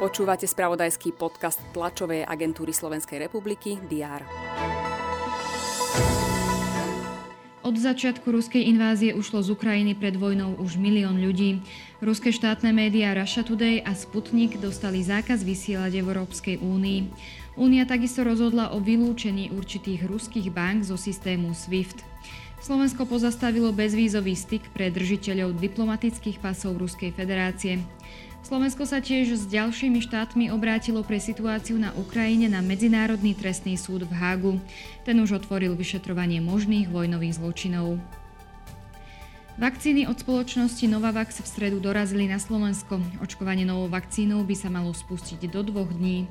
Počúvate spravodajský podcast tlačovej agentúry Slovenskej republiky DR. Od začiatku ruskej invázie ušlo z Ukrajiny pred vojnou už milión ľudí. Ruské štátne médiá Russia Today a Sputnik dostali zákaz vysielať v Európskej únii. Únia takisto rozhodla o vylúčení určitých ruských bank zo systému SWIFT. Slovensko pozastavilo bezvízový styk pre držiteľov diplomatických pasov Ruskej federácie. Slovensko sa tiež s ďalšími štátmi obrátilo pre situáciu na Ukrajine na Medzinárodný trestný súd v Hágu. Ten už otvoril vyšetrovanie možných vojnových zločinov. Vakcíny od spoločnosti Novavax v stredu dorazili na Slovensko. Očkovanie novou vakcínou by sa malo spustiť do dvoch dní.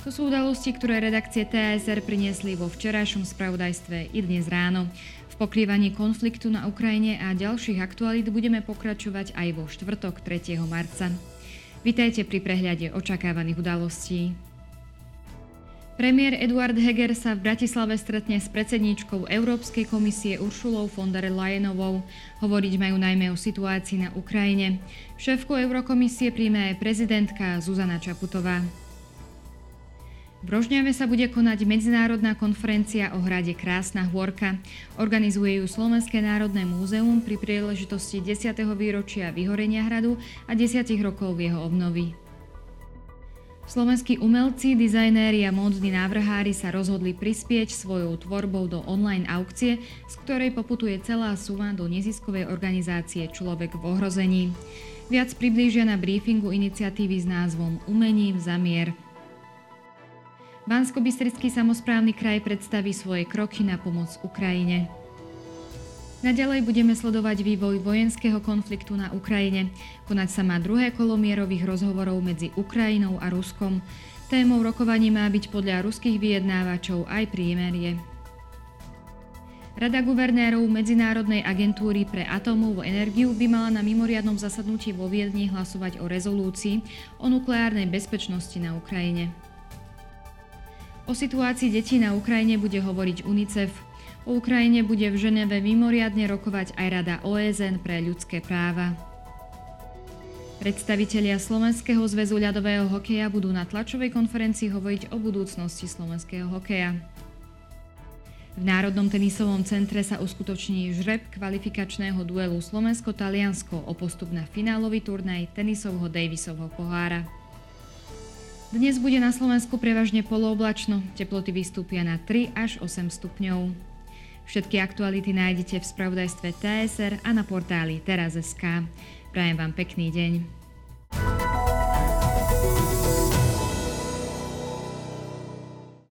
To sú udalosti, ktoré redakcie TSR priniesli vo včerajšom spravodajstve i dnes ráno. V pokrývaní konfliktu na Ukrajine a ďalších aktualít budeme pokračovať aj vo štvrtok 3. marca. Vitajte pri prehľade očakávaných udalostí. Premiér Eduard Heger sa v Bratislave stretne s predsedníčkou Európskej komisie Uršulou von der Leyenovou. Hovoriť majú najmä o situácii na Ukrajine. Šéfku Eurokomisie príjme aj prezidentka Zuzana Čaputová. V Rožňave sa bude konať medzinárodná konferencia o hrade Krásna hôrka. Organizuje ju Slovenské národné múzeum pri príležitosti 10. výročia vyhorenia hradu a 10 rokov jeho obnovy. Slovenskí umelci, dizajnéri a módni návrhári sa rozhodli prispieť svojou tvorbou do online aukcie, z ktorej poputuje celá suma do neziskovej organizácie Človek v ohrození. Viac priblížia na briefingu iniciatívy s názvom Umením za Bansko-Bystrický samozprávny kraj predstaví svoje kroky na pomoc Ukrajine. Naďalej budeme sledovať vývoj vojenského konfliktu na Ukrajine. Konať sa má druhé kolo mierových rozhovorov medzi Ukrajinou a Ruskom. Témou rokovaní má byť podľa ruských vyjednávačov aj prímerie. Rada guvernérov Medzinárodnej agentúry pre atómovú energiu by mala na mimoriadnom zasadnutí vo Viedni hlasovať o rezolúcii o nukleárnej bezpečnosti na Ukrajine. O situácii detí na Ukrajine bude hovoriť UNICEF. O Ukrajine bude v Ženeve mimoriadne rokovať aj Rada OSN pre ľudské práva. Predstavitelia Slovenského zväzu ľadového hokeja budú na tlačovej konferencii hovoriť o budúcnosti slovenského hokeja. V Národnom tenisovom centre sa uskutoční žreb kvalifikačného duelu Slovensko-Taliansko o postup na finálový turnaj tenisovho Davisovho pohára. Dnes bude na Slovensku prevažne polooblačno, teploty vystúpia na 3 až 8 stupňov. Všetky aktuality nájdete v spravodajstve TSR a na portáli teraz.sk. Prajem vám pekný deň.